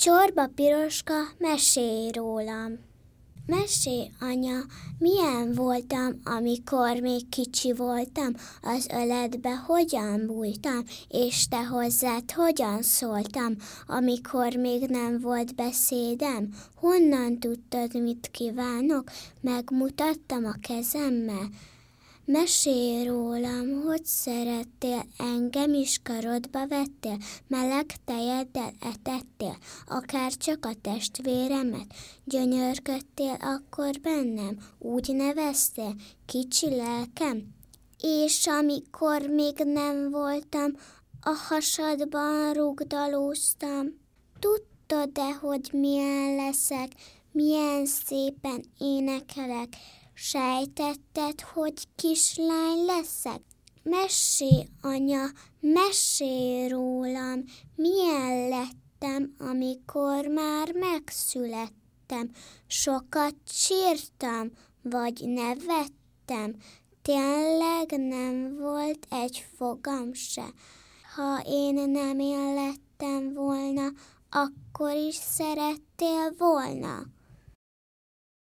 Csorba Piroska, mesélj rólam! Mesé, anya, milyen voltam, amikor még kicsi voltam, az öledbe hogyan bújtam, és te hozzád hogyan szóltam, amikor még nem volt beszédem? Honnan tudtad, mit kívánok? Megmutattam a kezemmel, Mesélj rólam, hogy szerettél, engem is karodba vettél, meleg tejeddel etettél, akár csak a testvéremet, gyönyörködtél akkor bennem, úgy neveztél, kicsi lelkem. És amikor még nem voltam, a hasadban rugdalóztam. Tudtad-e, hogy milyen leszek, milyen szépen énekelek, Sejtetted, hogy kislány leszek? Mesé, anya, mesé rólam, milyen lettem, amikor már megszülettem. Sokat sírtam, vagy nevettem, tényleg nem volt egy fogam se. Ha én nem én volna, akkor is szerettél volna.